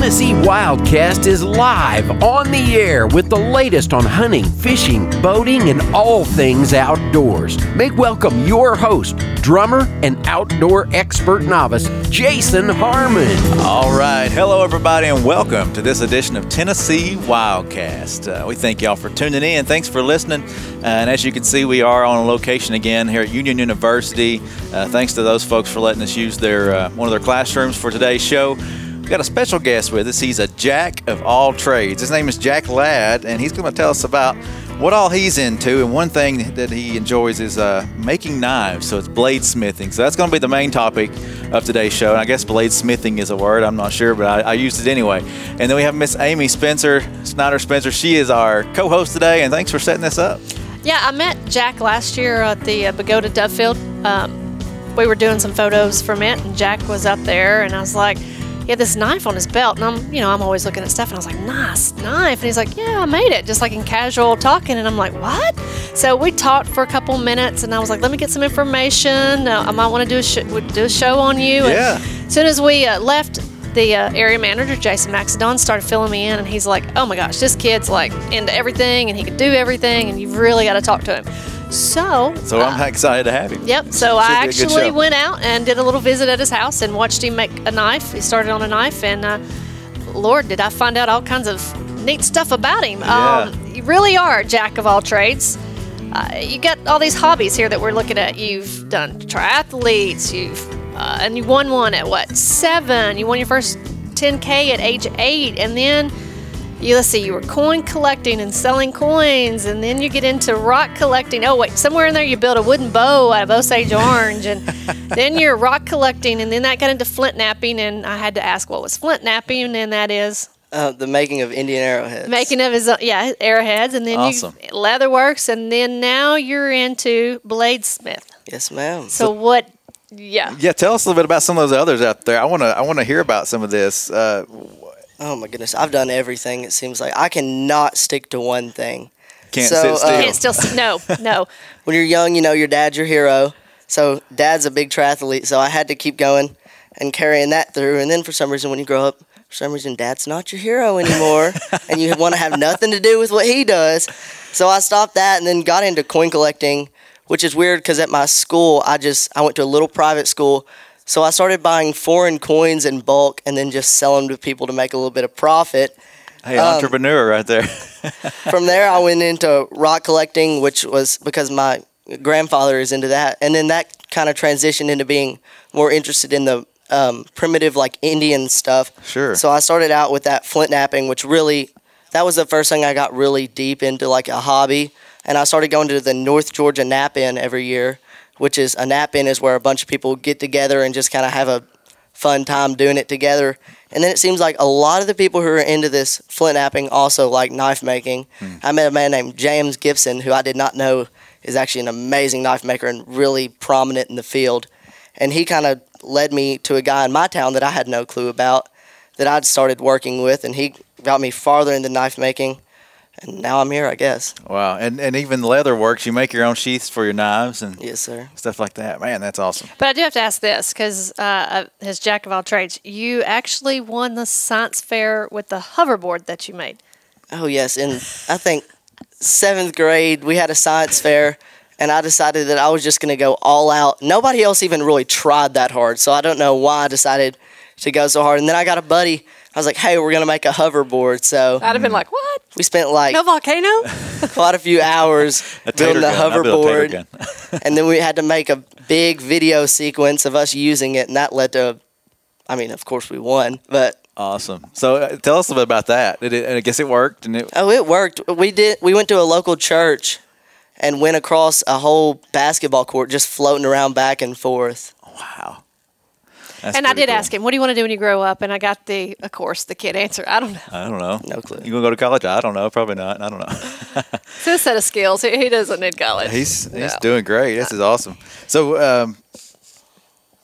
Tennessee Wildcast is live on the air with the latest on hunting, fishing, boating, and all things outdoors. Make welcome your host, drummer and outdoor expert novice, Jason Harmon. All right. Hello, everybody, and welcome to this edition of Tennessee Wildcast. Uh, we thank y'all for tuning in. Thanks for listening. Uh, and as you can see, we are on a location again here at Union University. Uh, thanks to those folks for letting us use their uh, one of their classrooms for today's show. We got a special guest with us. He's a jack of all trades. His name is Jack Ladd, and he's going to tell us about what all he's into. And one thing that he enjoys is uh, making knives. So it's bladesmithing. So that's going to be the main topic of today's show. And I guess bladesmithing is a word. I'm not sure, but I, I used it anyway. And then we have Miss Amy Spencer, Snyder Spencer. She is our co-host today, and thanks for setting this up. Yeah, I met Jack last year at the uh, Bogota Dovefield. Um, we were doing some photos from it, and Jack was up there, and I was like, he had this knife on his belt, and I'm, you know, I'm always looking at stuff, and I was like, nice knife, and he's like, yeah, I made it, just like in casual talking, and I'm like, what? So we talked for a couple minutes, and I was like, let me get some information. Uh, I might want to do a sh- do a show on you. Yeah. And as soon as we uh, left. The uh, area manager, Jason Maxidon, started filling me in, and he's like, "Oh my gosh, this kid's like into everything, and he can do everything, and you've really got to talk to him." So, So I'm excited to have him. Yep. So I be a good actually went out and did a little visit at his house and watched him make a knife. He started on a knife, and uh, Lord, did I find out all kinds of neat stuff about him. Yeah. Um, you really are a jack of all trades. Uh, you got all these hobbies here that we're looking at. You've done triathletes. You've uh, and you won one at what seven? You won your first 10k at age eight, and then you let's see, you were coin collecting and selling coins, and then you get into rock collecting. Oh wait, somewhere in there you built a wooden bow out of Osage orange, and then you're rock collecting, and then that got into flint knapping, and I had to ask what was flint knapping, and that is Uh, the making of Indian arrowheads. making of his own, yeah arrowheads, and then Awesome. you leatherworks, and then now you're into bladesmith. Yes, ma'am. So what? Yeah. Yeah, tell us a little bit about some of those others out there. I want to I want to hear about some of this. Uh, oh my goodness, I've done everything. It seems like I cannot stick to one thing. can't So, sit uh, still. Can't still no no. When you're young, you know your dad's your hero. So dad's a big triathlete, so I had to keep going and carrying that through. And then for some reason, when you grow up, for some reason, dad's not your hero anymore, and you want to have nothing to do with what he does. So I stopped that and then got into coin collecting, which is weird because at my school, I just I went to a little private school. So I started buying foreign coins in bulk and then just selling them to people to make a little bit of profit. hey, um, entrepreneur right there. From there, I went into rock collecting, which was because my grandfather is into that, and then that kind of transitioned into being more interested in the um, primitive, like Indian stuff. Sure. So I started out with that flint knapping, which really, that was the first thing I got really deep into, like a hobby. And I started going to the North Georgia Knap In every year, which is a knap in is where a bunch of people get together and just kind of have a fun time doing it together. And then it seems like a lot of the people who are into this flint knapping also like knife making. Hmm. I met a man named James Gibson who I did not know is actually an amazing knife maker and really prominent in the field. And he kind of led me to a guy in my town that I had no clue about that I'd started working with, and he got me farther into knife making. And now I'm here, I guess. wow, and and even leather works. You make your own sheaths for your knives and Yes, sir. stuff like that. Man, that's awesome. But I do have to ask this because uh, as jack of all trades, you actually won the science fair with the hoverboard that you made. Oh yes, in I think seventh grade we had a science fair, and I decided that I was just gonna go all out. Nobody else even really tried that hard, so I don't know why I decided to go so hard. And then I got a buddy. I was like, "Hey, we're gonna make a hoverboard." So I'd have been like, "What? we spent like No volcano?" quite a few hours A building the gun. I built a hoverboard, gun. and then we had to make a big video sequence of us using it, and that led to. I mean, of course, we won, but Awesome. So uh, tell us a little bit about that. Did it, and I guess it worked. And it, Oh, it worked. We did. We went to a local church, and went across a whole basketball court, just floating around back and forth. wow. That's and I did cool. ask him, "What do you want to do when you grow up?" And I got the, of course, the kid answer. I don't know. I don't know. No clue. You gonna go to college? I don't know. Probably not. I don't know. It's a set of skills. He, he doesn't need college. He's he's No. doing great. This is awesome. So um,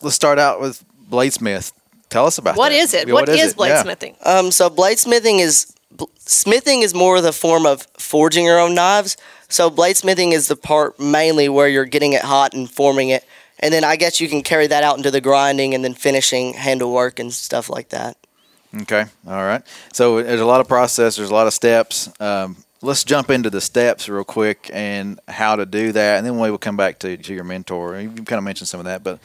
let's start out with bladesmith. Tell us about What that. is it? Yeah, what is, it? Yeah. bladesmithing? Um, so bladesmithing is bl- smithing is more of the form of forging your own knives. So bladesmithing is the part mainly where you're getting it hot and forming it, and then I guess you can carry that out into the grinding and then finishing handle work and stuff like that. Okay. All right. So there's a lot of process. There's a lot of steps. Um, let's jump into the steps real quick and how to do that, and then we will come back to, to your mentor. You kind of mentioned some of that, but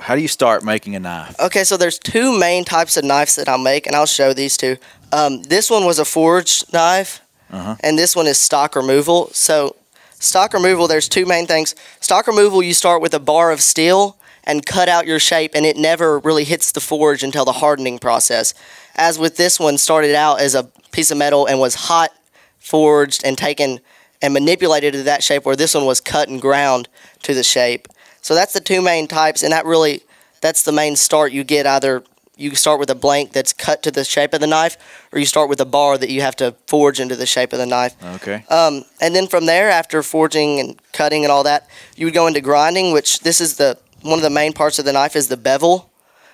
how do you start making a knife? Okay, so there's two main types of knives that I'll make, and I'll show these two. Um, this one was a forged knife, and this one is stock removal. So, stock removal, there's two main things. Stock removal, you start with a bar of steel and cut out your shape, and it never really hits the forge until the hardening process. As with this one, started out as a piece of metal and was hot forged and taken and manipulated to that shape, where this one was cut and ground to the shape. So that's the two main types, and that really that's the main start you get. Either you start with a blank that's cut to the shape of the knife, or you start with a bar that you have to forge into the shape of the knife. Okay. Um, and then from there, after forging and cutting and all that, you would go into grinding, which this is the one of the main parts of the knife is the bevel.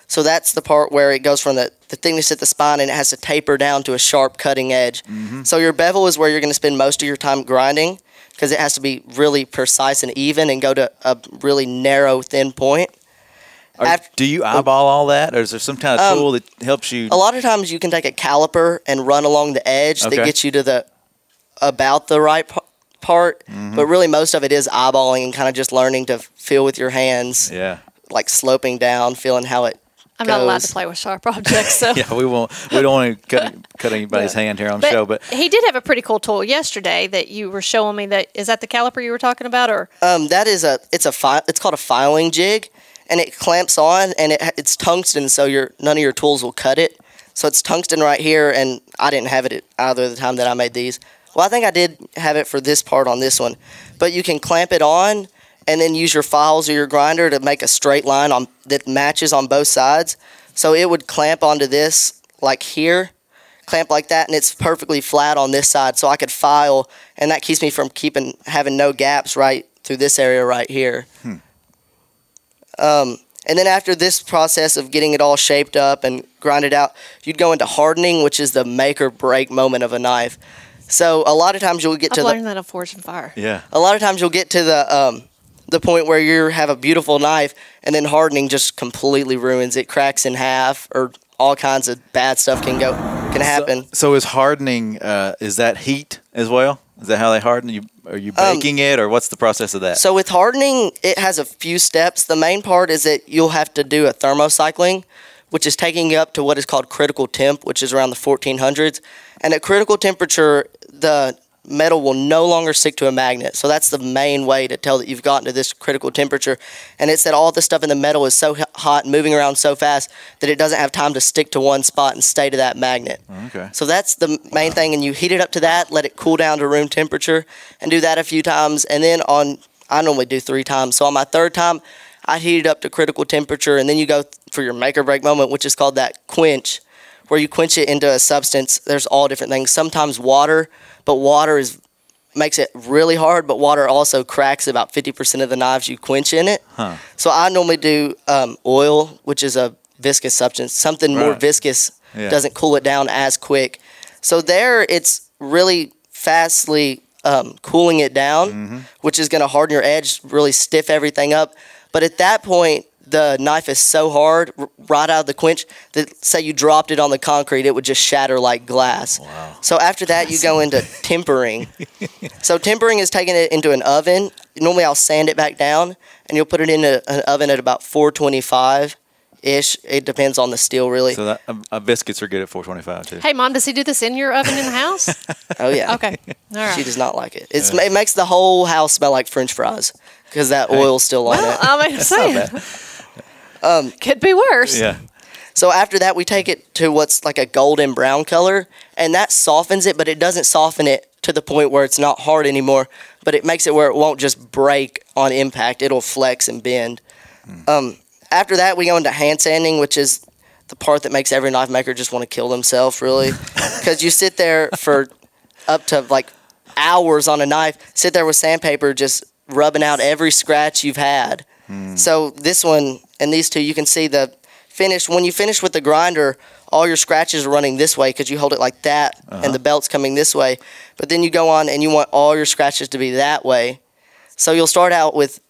So that's the part where it goes from the, the thickness at the spine and it has to taper down to a sharp cutting edge. So your bevel is where you're going to spend most of your time grinding because it has to be really precise and even and go to a really narrow, thin point. Are- Af- do you eyeball all that, or is there some kind of Um, tool that helps you? A lot of times you can take a caliper and run along the edge Okay. that gets you to the about the right p- part, Mm-hmm. but really most of it is eyeballing and kind of just learning to feel with your hands, Yeah. like sloping down, feeling how it. I'm not allowed to play with sharp objects, so. Yeah. We won't. We don't want to cut cut anybody's hand here on the But, show, but he did have a pretty cool tool yesterday that you were showing me. That is that the caliper you were talking about, or Um, that is a it's a fi- it's called a filing jig, and it clamps on and it it's tungsten, so your none of your tools will cut it. So it's tungsten right here, and I didn't have it at either the time that I made these. Well, I think I did have it for this part on this one, but you can clamp it on and then use your files or your grinder to make a straight line on that matches on both sides. So it would clamp onto this like here, clamp like that, and it's perfectly flat on this side. So I could file, and that keeps me from keeping having no gaps right through this area right here. Hmm. Um, and then after this process of getting it all shaped up and grinded out, you'd go into hardening, which is the make or break moment of a knife. So a lot of times you'll get I've to the learned that on Forged in Fire. yeah. a lot of times you'll get to the um, the point where you have a beautiful knife and then hardening just completely ruins it, cracks in half, or all kinds of bad stuff can go can happen. So, so is hardening? Uh, is that heat as well? Is that how they harden? You are you Um, baking it, or what's the process of that? So with hardening, it has a few steps. The main part is that you'll have to do a thermocycling, which is taking you up to what is called critical temp, which is around the 1400s. And at critical temperature, the metal will no longer stick to a magnet. So that's the main way to tell that you've gotten to this critical temperature. And it's that all the stuff in the metal is so hot, moving around so fast that it doesn't have time to stick to one spot and stay to that magnet. okay. So that's the main thing, and you heat it up to that, let it cool down to room temperature, and do that a few times. And then on, I normally do three times. So on my third time, I heat it up to critical temperature, and then you go for your make or break moment, which is called that quench, where you quench it into a substance. There's all different things. Sometimes water, but water is makes it really hard. But water also cracks about 50% of the knives you quench in it. Huh. So I normally do um, oil, which is a viscous substance. Something more viscous Yeah. doesn't cool it down as quick. So there, it's really fastly um, cooling it down, Mm-hmm. which is going to harden your edge, really stiff everything up. But at that point, the knife is so hard r- right out of the quench that say you dropped it on the concrete, it would just shatter like glass. Wow. So after that, you go into tempering. so tempering is taking it into an oven. Normally, I'll sand it back down, and you'll put it in a, an oven at about 425 ish. It depends on the steel, really. So that uh, uh, biscuits are good at 425 too. Hey, mom, does he do this in your oven in the house? oh yeah. Okay, all right. She does not like it. It's, It makes the whole house smell like French fries because that oil's still on well, it. I mean, saying, Um, could be worse. Yeah. So after that, we take it to what's like a golden brown color, and that softens it, but it doesn't soften it to the point where it's not hard anymore. But it makes it where it won't just break on impact; it'll flex and bend. Um, after that, we go into hand sanding, which is the part that makes every knife maker just want to kill themselves, really, because you sit there for up to like hours on a knife, sit there with sandpaper, just rubbing out every scratch you've had. Hmm. So this one and these two, you can see the finish. When you finish with the grinder, all your scratches are running this way because you hold it like that, and the uh-huh. belt's coming this way. But then you go on and you want all your scratches to be that way. So you'll start out with,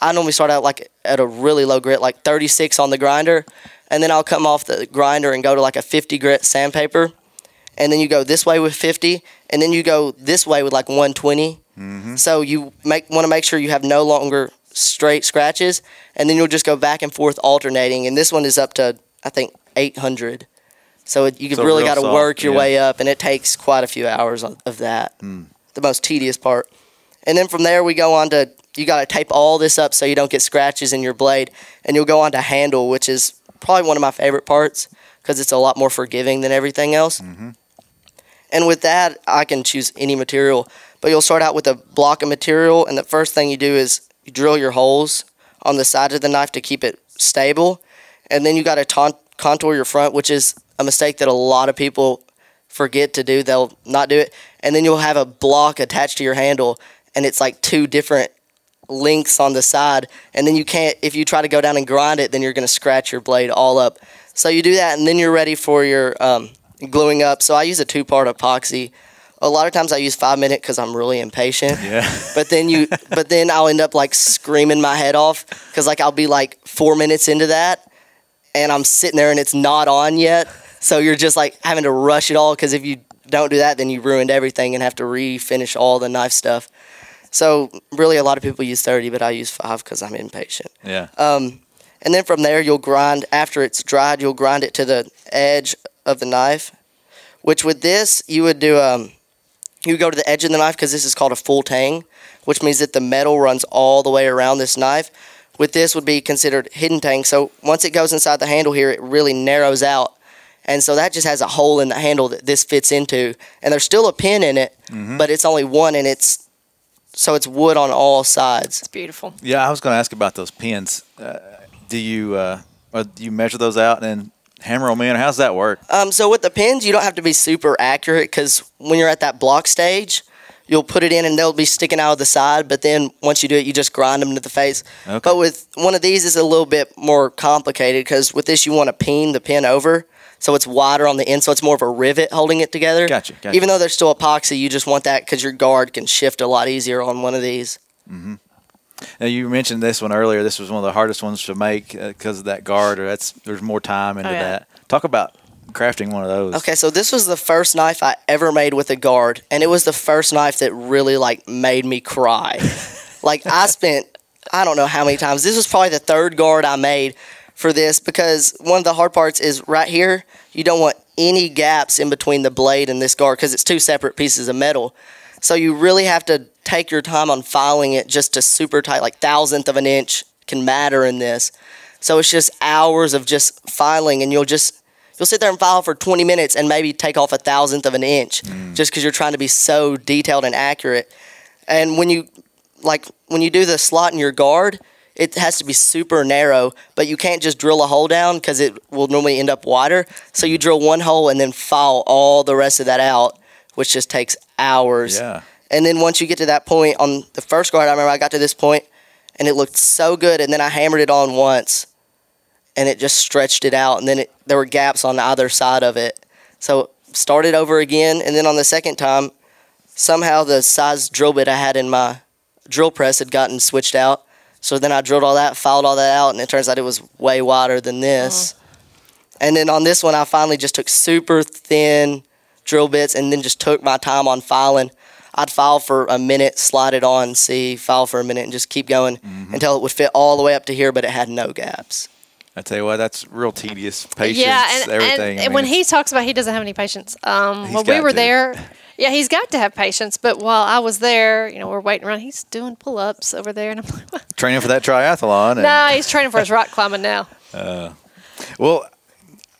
I normally start out like at a really low grit, like 36 on the grinder, and then I'll come off the grinder and go to like a 50 grit sandpaper, and then you go this way with 50, and then you go this way with like 120. Mm-hmm. So you make want to make sure you have no longer straight scratches, and then you'll just go back and forth alternating. And this one is up to I think 800. So it, you've So really real got to work your yeah. way up, and it takes quite a few hours of that. Hmm. The most tedious part. And then from there we go on to you got to tape all this up so you don't get scratches in your blade, and you'll go on to handle, which is probably one of my favorite parts because it's a lot more forgiving than everything else. And with that, I can choose any material, but you'll start out with a block of material, and the first thing you do is you drill your holes on the side of the knife to keep it stable, and then you got to contour your front, which is a mistake that a lot of people forget to do. They'll not do it, and then you'll have a block attached to your handle, and it's like two different lengths on the side, and then you can't. If you try to go down and grind it, then you're going to scratch your blade all up. So you do that, and then you're ready for your um, gluing up. So I use a two-part epoxy. A lot of times I use five minute because I'm really impatient. Yeah. But then you, but then I'll end up like screaming my head off because like I'll be like four minutes into that, and I'm sitting there and it's not on yet. So you're just like having to rush it all because if you don't do that, then you ruined everything and have to refinish all the knife stuff. So really, a lot of people use 30, but I use five because I'm impatient. Yeah. Um, and then from there, you'll grind. After it's dried, you'll grind it to the edge of the knife. Which with this, you would do. Um, you go to the edge of the knife because this is called a full tang, which means that the metal runs all the way around this knife. With this, would be considered hidden tang. So once it goes inside the handle here, it really narrows out, and so that just has a hole in the handle that this fits into. And there's still a pin in it, but it's only one, and it's so it's wood on all sides. It's beautiful. Yeah, I was going to ask about those pins. Uh, do you uh, or do you measure those out and then hammer them in? Or how's that work? Um, so with the pins, you don't have to be super accurate because when you're at that block stage, you'll put it in and they'll be sticking out of the side. But then once you do it, you just grind them to the face. Okay. But with one of these, it's a little bit more complicated because with this, you want to peen the pin over. So it's wider on the end, so it's more of a rivet holding it together. Gotcha, gotcha. Even though there's still epoxy, you just want that because your guard can shift a lot easier on one of these. Now you mentioned this one earlier. This was one of the hardest ones to make uh, because of that guard. Or that's there's more time into Oh, yeah. that. Talk about crafting one of those. Okay, so this was the first knife I ever made with a guard, and it was the first knife that really like made me cry. like I spent I don't know how many times. This was probably the third guard I made for this because one of the hard parts is right here. You don't want any gaps in between the blade and this guard because it's two separate pieces of metal. So you really have to take your time on filing it just to super tight, like thousandth of an inch can matter in this. So it's just hours of just filing, and you'll just you'll sit there and file for 20 minutes and maybe take off a thousandth of an inch mm. just because you're trying to be so detailed and accurate. And when you like when you do the slot in your guard, it has to be super narrow, but you can't just drill a hole down because it will normally end up wider. So you drill one hole and then file all the rest of that out, which just takes hours. Yeah. And then once you get to that point on the first guard, I remember I got to this point and it looked so good. And then I hammered it on once and it just stretched it out. And then it, there were gaps on either side of it. So started over again. And then on the second time, somehow the size drill bit I had in my drill press had gotten switched out. So then I drilled all that, filed all that out, and it turns out it was way wider than this. Mm-hmm. And then on this one, I finally just took super thin drill bits and then just took my time on filing. I'd file for a minute, slide it on, see, file for a minute, and just keep going until it would fit all the way up to here, but it had no gaps. I tell you what, that's real tedious. Patience, yeah, and, everything. and I mean, when he talks about he doesn't have any patience. Um, when we were to. there, yeah, he's got to have patience. But while I was there, you know, we're waiting around. He's doing pull-ups over there, and I'm like, what? training for that triathlon. And, nah, he's training for his rock climbing now. Well,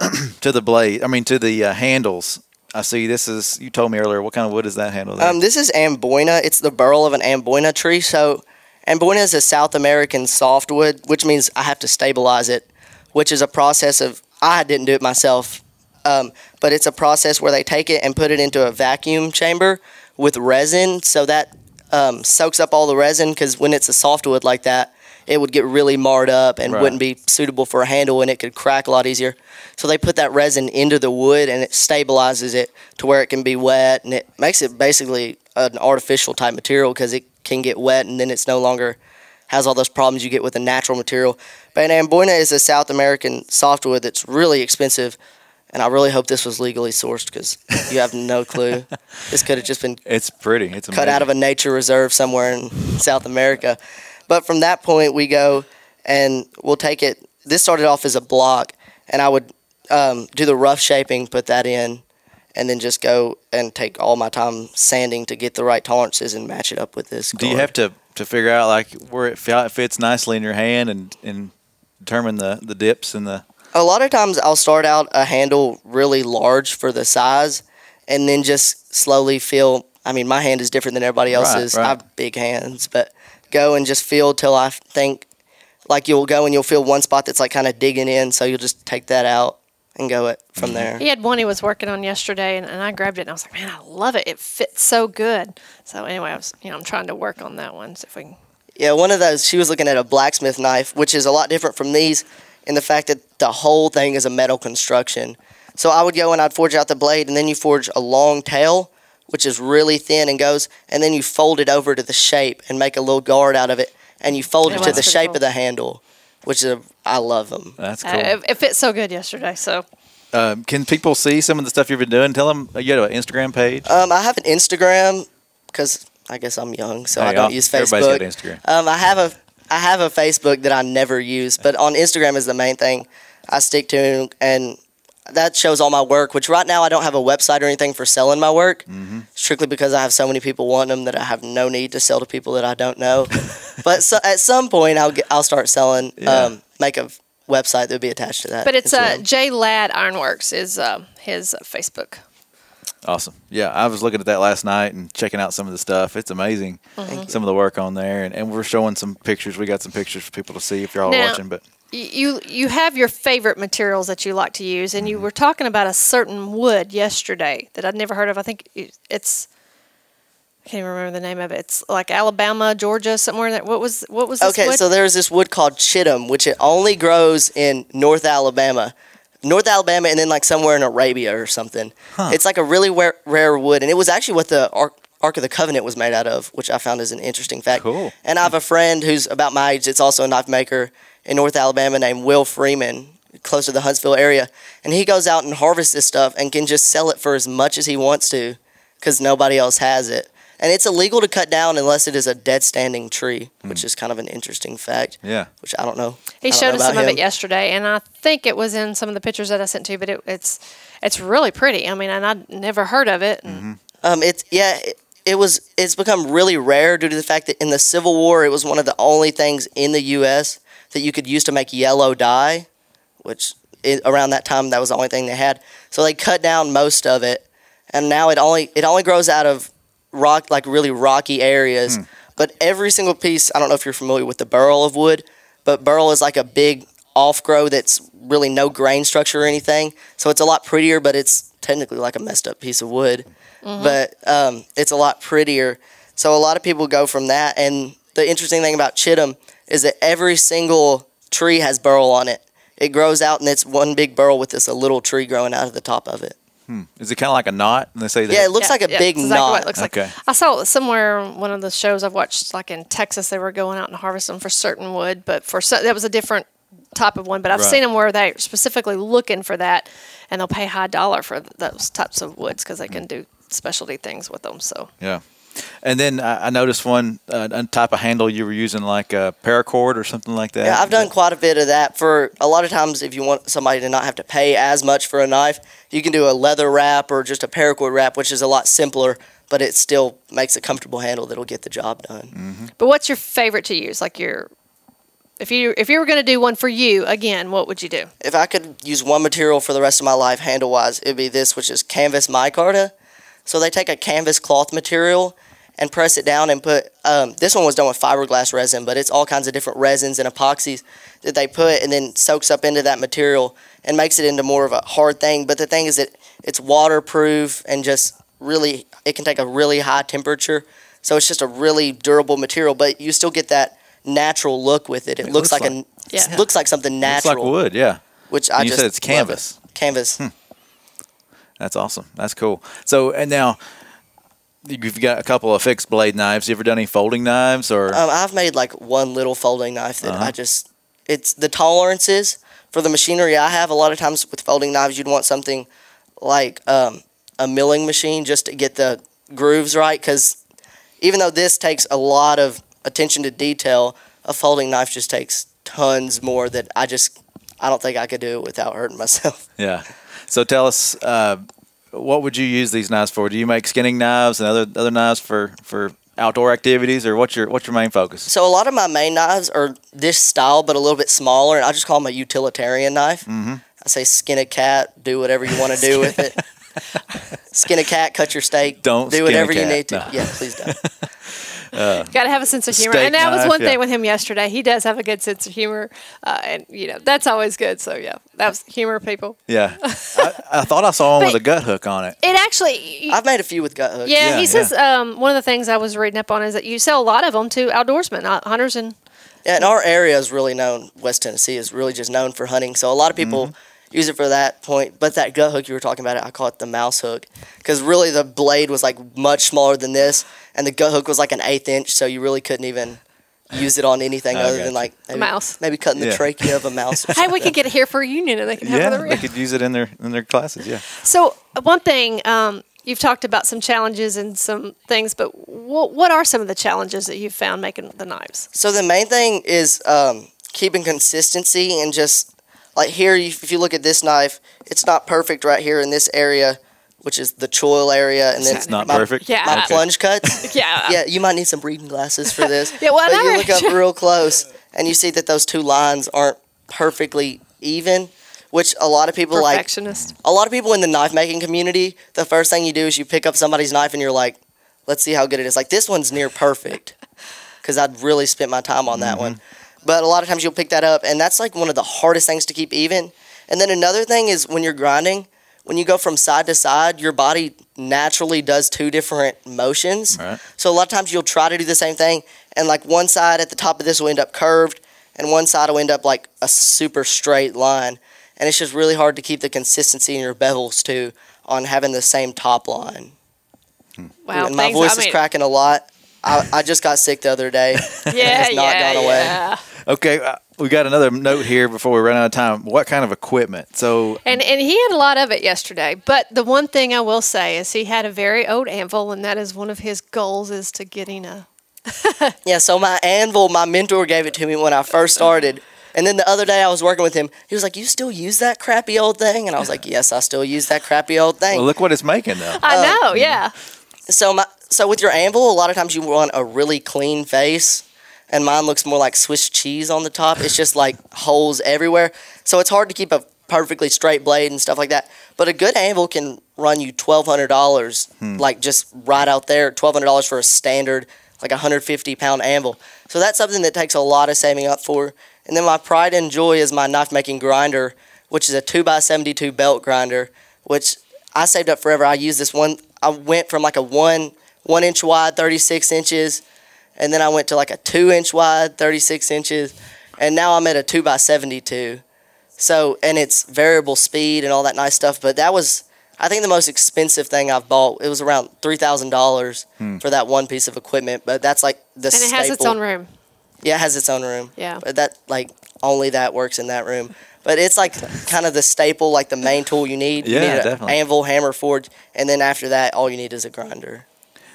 to the blade, I mean to the uh, handles. I see this is. You told me earlier. What kind of wood is that handle? Um, this is amboina. It's the burl of an amboina tree. So, amboina is a South American softwood, which means I have to stabilize it, which is a process of. I didn't do it myself, um, but it's a process where they take it and put it into a vacuum chamber with resin, so that um, soaks up all the resin. Because when it's a softwood like that, it would get really marred up and Right. wouldn't be suitable for a handle, and it could crack a lot easier. So they put that resin into the wood, and it stabilizes it to where it can be wet, and it makes it basically an artificial type material because it can get wet, and then it's no longer has all those problems you get with a natural material. But an amboina is a South American softwood that's really expensive, and I really hope this was legally sourced because you have no clue. this could have just been It's pretty. It's cut out of a nature reserve somewhere in South America. But from that point, we go and we'll take it. This started off as a block, and I would um, do the rough shaping, put that in, and then just go and take all my time sanding to get the right tolerances and match it up with this. Do you have to to figure out like where it fits nicely in your hand and and determine the the dips and the A lot of times I'll start out a handle really large for the size and then just slowly feel I mean my hand is different than everybody else's. right. I have big hands, but go and just feel till I think like you'll go and you'll feel one spot that's like kind of digging in, so you'll just take that out and go it from Mm-hmm. there. He had one he was working on yesterday, and, and I grabbed it, and I was like, man, I love it. It fits so good. So anyway, I was, you know, I'm trying to work on that one. So if we can, Yeah, one of those she was looking at a blacksmith knife, which is a lot different from these in the fact that the whole thing is a metal construction. So I would go and I'd forge out the blade and then you forge a long tail, which is really thin and goes and then you fold it over to the shape and make a little guard out of it and you fold Yeah, it to the shape cool. of the handle, which is a, I love them. that's cool. uh, it, it fit so good yesterday. So um, can people see some of the stuff you've been doing? Tell them you have an Instagram page. Um, I have an Instagram because I guess I'm young, so I Hey, don't I'll- use Facebook. everybody's got Instagram. Um, I have a I have a Facebook that I never use, but on Instagram is the main thing I stick to, and that shows all my work. Which right now I don't have a website or anything for selling my work, Mm-hmm. strictly because I have so many people wanting them that I have no need to sell to people that I don't know. but so, at some point I'll get, I'll start selling. Yeah. Um, make a website that would be attached to that. But it's as uh, well. J Ladd Ironworks is uh, his Facebook. Awesome. Yeah, I was looking at that last night and checking out some of the stuff. It's amazing. Mm-hmm. Some of the work on there, and, and we're showing some pictures. We got some pictures for people to see if you're all Now- watching. But Y- You you have your favorite materials that you like to use, and you mm-hmm. were talking about a certain wood yesterday that I'd never heard of. I think it's I can't even remember the name of it. It's like Alabama, Georgia, somewhere. in That what was what was this Okay, wood? so there's this wood called chitum, which it only grows in North Alabama. North Alabama and then like somewhere in Arabia or something. It's like a really rare, rare wood, and it was actually what the Ark, Ark of the Covenant was made out of, which I found is an interesting fact. Cool. And I have a friend who's about my age that's also a knife maker in North Alabama named Will Freeman, close to the Huntsville area, and he goes out and harvests this stuff and can just sell it for as much as he wants to, because nobody else has it. And it's illegal to cut down unless it is a dead standing tree, which is kind of an interesting fact. yeah, Which I don't know. he don't showed know us some about of it yesterday, and I think it was in some of the pictures that I sent to you. But it, it's it's really pretty. I mean, and I'd never heard of it. and- Um, it's yeah, it, it was. It's become really rare due to the fact that in the Civil War, it was one of the only things in the U.S. that you could use to make yellow dye, which i around that time that was the only thing they had. So they cut down most of it, and now it only it only grows out of rock like really rocky areas. But every single piece, I don't know if you're familiar with the burl of wood, but burl is like a big off grow that's really no grain structure or anything. So it's a lot prettier, but it's technically like a messed up piece of wood. But um, it's a lot prettier. So a lot of people go from that. And the interesting thing about chitum is that every single tree has burl on it. It grows out and it's one big burl with this a little tree growing out of the top of it. Hmm. is it kind of like a knot? And they say that. Yeah, it looks Yeah, like a yeah, big it's exactly what knot. it looks like. Okay. I saw somewhere one of the shows I've watched, like in Texas, they were going out and harvesting for certain wood, but for so, that was a different type of one. But I've Right. seen them where they're specifically looking for that, and they'll pay high dollar for those types of woods because they can hmm. do specialty things with them. So Yeah. And then I, I noticed one uh, type of handle you were using, like a paracord or something like that. Yeah, I've done quite a bit of that. For a lot of times, if you want somebody to not have to pay as much for a knife, you can do a leather wrap or just a paracord wrap, which is a lot simpler, but it still makes a comfortable handle that'll get the job done. But what's your favorite to use? Like your if you if you were going to do one for you again, what would you do? If I could use one material for the rest of my life, handle wise, it'd be this, which is canvas micarta. So they take a canvas cloth material and press it down and put. Um, this one was done with fiberglass resin, but it's all kinds of different resins and epoxies that they put, and then soaks up into that material and makes it into more of a hard thing. But the thing is that it's waterproof and just really, it can take a really high temperature. So it's just a really durable material, but you still get that natural look with it. It, It looks, looks like, like- a, Yeah. looks like something Looks natural, like wood. Yeah. which I And you just said it's love it. canvas. Canvas. That's awesome. That's cool. So and now, you've got a couple of fixed blade knives. You ever done any folding knives or? Um, I've made like one little folding knife that I just, it's the tolerances for the machinery I have. A lot of times with folding knives, you'd want something like um, a milling machine just to get the grooves right. Because even though this takes a lot of attention to detail, a folding knife just takes tons more that I just, I don't think I could do it without hurting myself. Yeah. So tell us, uh, what would you use these knives for? Do you make skinning knives and other other knives for for outdoor activities, or what's your what's your main focus? So a lot of my main knives are this style, but a little bit smaller, and I just call them a utilitarian knife. Mm-hmm. I say skin a cat, do whatever you want to do with it. skin a cat, cut your steak. Don't do skin a whatever you need to. no. Yeah, please don't. Got to have a sense of humor, and that was knife, one yeah. thing with him yesterday. He does have a good sense of humor, uh, and you know that's always good. So yeah, that was humor, people. Yeah. I, I thought I saw one with a gut hook on it. It actually, I've made a few with gut hooks. yeah, Yeah, he says um, one of the things I was reading up on is that you sell a lot of them to outdoorsmen, uh, hunters, and Yeah, and our area is really known. West Tennessee is really just known for hunting. So a lot of people Mm-hmm. Use it for that point. But that gut hook you were talking about, I call it the mouse hook, because really the blade was like much smaller than this, and the gut hook was like an eighth inch, so you really couldn't even use it on anything I other gotcha. than like maybe, mouse. maybe cutting the Yeah. trachea of a mouse. Or hey, we could get it here for a union, and they can have Yeah, another. they could use it in their in their classes. Yeah. So uh, one thing um, you've talked about some challenges and some things, but what what are some of the challenges that you've found making the knives? So the main thing is um, keeping consistency and just like here, if you look at this knife, it's not perfect right here in this area, which is the choil area, and then It's not my, perfect? Yeah. My Okay. plunge cuts. Yeah. yeah, you might need some reading glasses for this. Yeah, well, but you look up real close and you see that those two lines aren't perfectly even, which a lot of people like. A lot of people in the knife making community, the first thing you do is you pick up somebody's knife and you're like, let's see how good it is. Like this one's near perfect because I'd really spent my time on that mm-hmm. one. But a lot of times you'll pick that up, and that's like one of the hardest things to keep even. And then another thing is when you're grinding, when you go from side to side, your body naturally does two different motions. Right. So a lot of times you'll try to do the same thing, and like one side at the top of this will end up curved, and one side will end up like a super straight line. And it's just really hard to keep the consistency in your bevels too on having the same top line. Hmm. Wow, and my thanks. voice I mean, is cracking a lot. I, I just got sick the other day. Yeah, it's not yeah, gone away. yeah. Okay, uh, we got another note here before we run out of time. What kind of equipment? So And and he had a lot of it yesterday. But the one thing I will say is he had a very old anvil, and that is one of his goals is to getting a. Yeah, so my anvil, my mentor gave it to me when I first started. And then the other day I was working with him. He was like, You still use that crappy old thing? And I was like, Yes, I still use that crappy old thing. well, look what it's making though. I Uh, know, yeah. so my so with your anvil, a lot of times you want a really clean face, and mine looks more like Swiss cheese on the top. It's just like holes everywhere. So it's hard to keep a perfectly straight blade and stuff like that. But a good anvil can run you twelve hundred dollars, hmm. like just right out there, twelve hundred dollars for a standard like a hundred fifty pound anvil. So that's something that takes a lot of saving up for. And then my pride and joy is my knife making grinder, which is a two x seventy two belt grinder, which I saved up forever. I used this one. I went from like a one one inch wide, thirty six inches, and then I went to like a two inch wide, thirty six inches, and now I'm at a two by seventy two. So and it's variable speed and all that nice stuff. But that was I think the most expensive thing I've bought. It was around three thousand dollars for that one piece of equipment. But that's like the And it has its own room. Yeah, it has its own room. Yeah. But that like only that works in that room. But it's like kind of the staple, like the main tool you need. you Yeah, need an definitely. anvil, hammer, forge, and then after that, all you need is a grinder.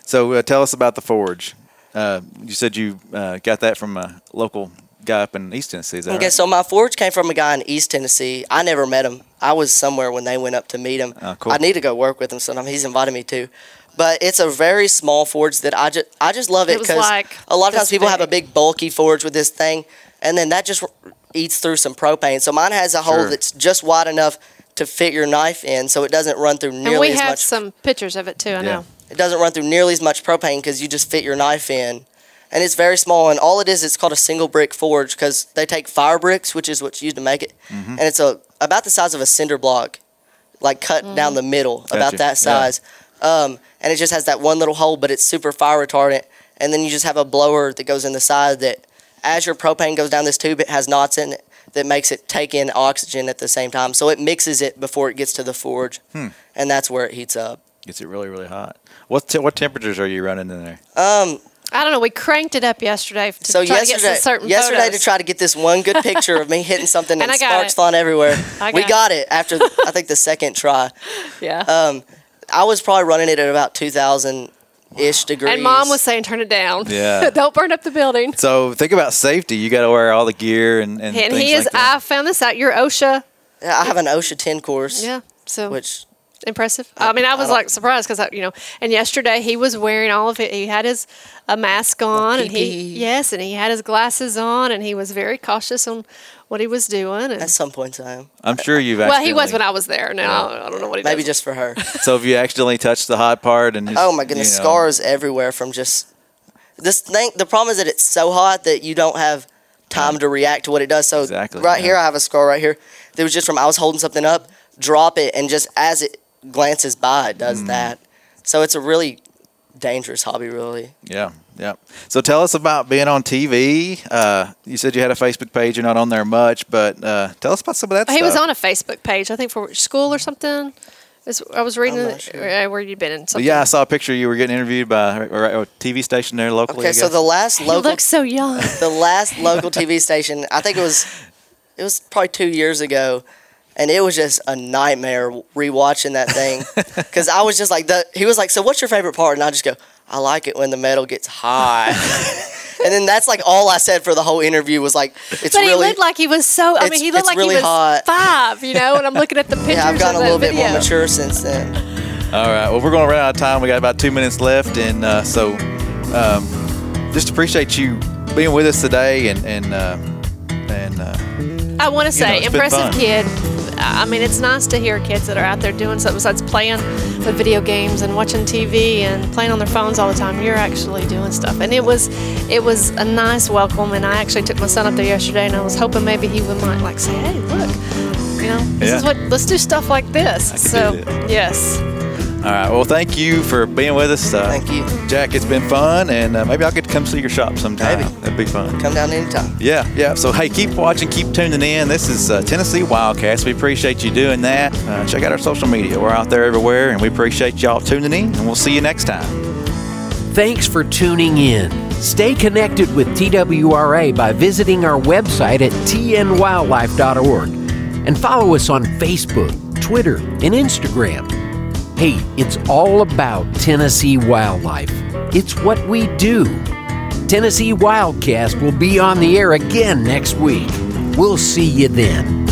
So uh, tell us about the forge. Uh, you said you uh, got that from a local guy up in East Tennessee. Is that Okay, right? so my forge came from a guy in East Tennessee. I never met him. I was somewhere when they went up to meet him. Oh, cool. I need to go work with him sometime. He's invited me to. But it's a very small forge that I just I just love It it because like a lot of times people have a big. big bulky forge with this thing, and then that just eats through some propane. So mine has a hole Sure. that's just wide enough to fit your knife in, so it doesn't run through nearly And we have some pictures of it too, I Yeah. know. It doesn't run through nearly as much propane because you just fit your knife in. And it's very small, and all it is, it's called a single brick forge because they take fire bricks, which is what's used to make it, mm-hmm. and it's a about the size of a cinder block, like cut mm-hmm. down the middle, Gotcha. about that Yeah. size. Um, and it just has that one little hole, but it's super fire retardant. And then you just have a blower that goes in the side that, as your propane goes down this tube, it has knots in it that makes it take in oxygen at the same time. So it mixes it before it gets to the forge, hmm. and that's where it heats up. Gets it really, really hot. What te- what temperatures are you running in there? Um, I don't know. We cranked it up yesterday to so try to get yesterday, some certain yesterday photos. to try to get this one good picture of me hitting something And and, sparks it. flying everywhere. I we got got it after I think the second try. yeah. Um, I was probably running it at about 2,000 ish degrees. and mom was saying, "Turn it down. Yeah. don't burn up the building." So think about safety. You got to wear all the gear and and, And things he is. like that. I found this out. You're OSHA. Yeah, I have an OSHA 10 course. Yeah. So Which impressive. I mean, I was don't- like surprised because I you know. And yesterday he was wearing all of it. He had his a mask on, and he yes, and he had his glasses on, and he was very cautious on what he was doing. And at some point in time, I'm sure you've. well, he was when I was there. Now I don't know what he maybe does. just for her. So if you accidentally touched the hot part and just, Oh my goodness, you know, scars everywhere from just this thing. The problem is that it's so hot that you don't have time to react to what it does. So Exactly, right yeah. here, I have a scar right here. It was just from I was holding something up, drop it, and just as it glances by, it Mm. does that. So it's a really dangerous hobby, really. Yeah, yeah. So tell us about being on TV. Uh, you said you had a Facebook page. You're not on there much, but uh, tell us about some of that stuff. he stuff. was on a Facebook page, I think, for school or something. I was reading I'm it, not sure. where you'd been in something. yeah, I saw a picture. You were getting interviewed by a, a TV station there locally. I Okay, so the last he local looks so young. the last local TV station, I think it was it was probably two years ago, and it was just a nightmare rewatching that thing because I was just like the he was like, so what's your favorite part? And I just go, I like it when the metal gets hot. and then that's like all I said for the whole interview was like, it's really." but he looked like he was so. I mean, he looked like really he was hot. five, you know. And I'm looking at the pictures yeah, I've gotten of a that little bit video. more mature since then. All right. Well, we're going to run out of time. We got about two minutes left, and uh, so um, just appreciate you being with us today, and and uh, and uh, I want to say, it's impressive fun. I mean, it's nice to hear kids that are out there doing something besides playing with video games and watching TV and playing on their phones all the time. You're actually doing stuff, and it was, it was a nice welcome. And I actually took my son up there yesterday, and I was hoping maybe he would might like say, "Hey, look, you know, this is what. Let's do stuff like this." So, yes, all right. Well, thank you for being with us. Uh, Thank you. Jack. It's been fun, and uh, maybe I'll get to come see your shop sometime. Maybe. That'd be fun. Come down anytime. Yeah, yeah. So, hey, keep watching, keep tuning in. This is uh, Tennessee Wildcast. We appreciate you doing that. Uh, check out our social media. We're out there everywhere, and we appreciate y'all tuning in, and we'll see you next time. Thanks for tuning in. Stay connected with TWRA by visiting our website at tnwildlife.org and follow us on Facebook, Twitter, and Instagram. Hey, it's all about Tennessee wildlife. It's what we do. Tennessee Wildcast will be on the air again next week. We'll see you then.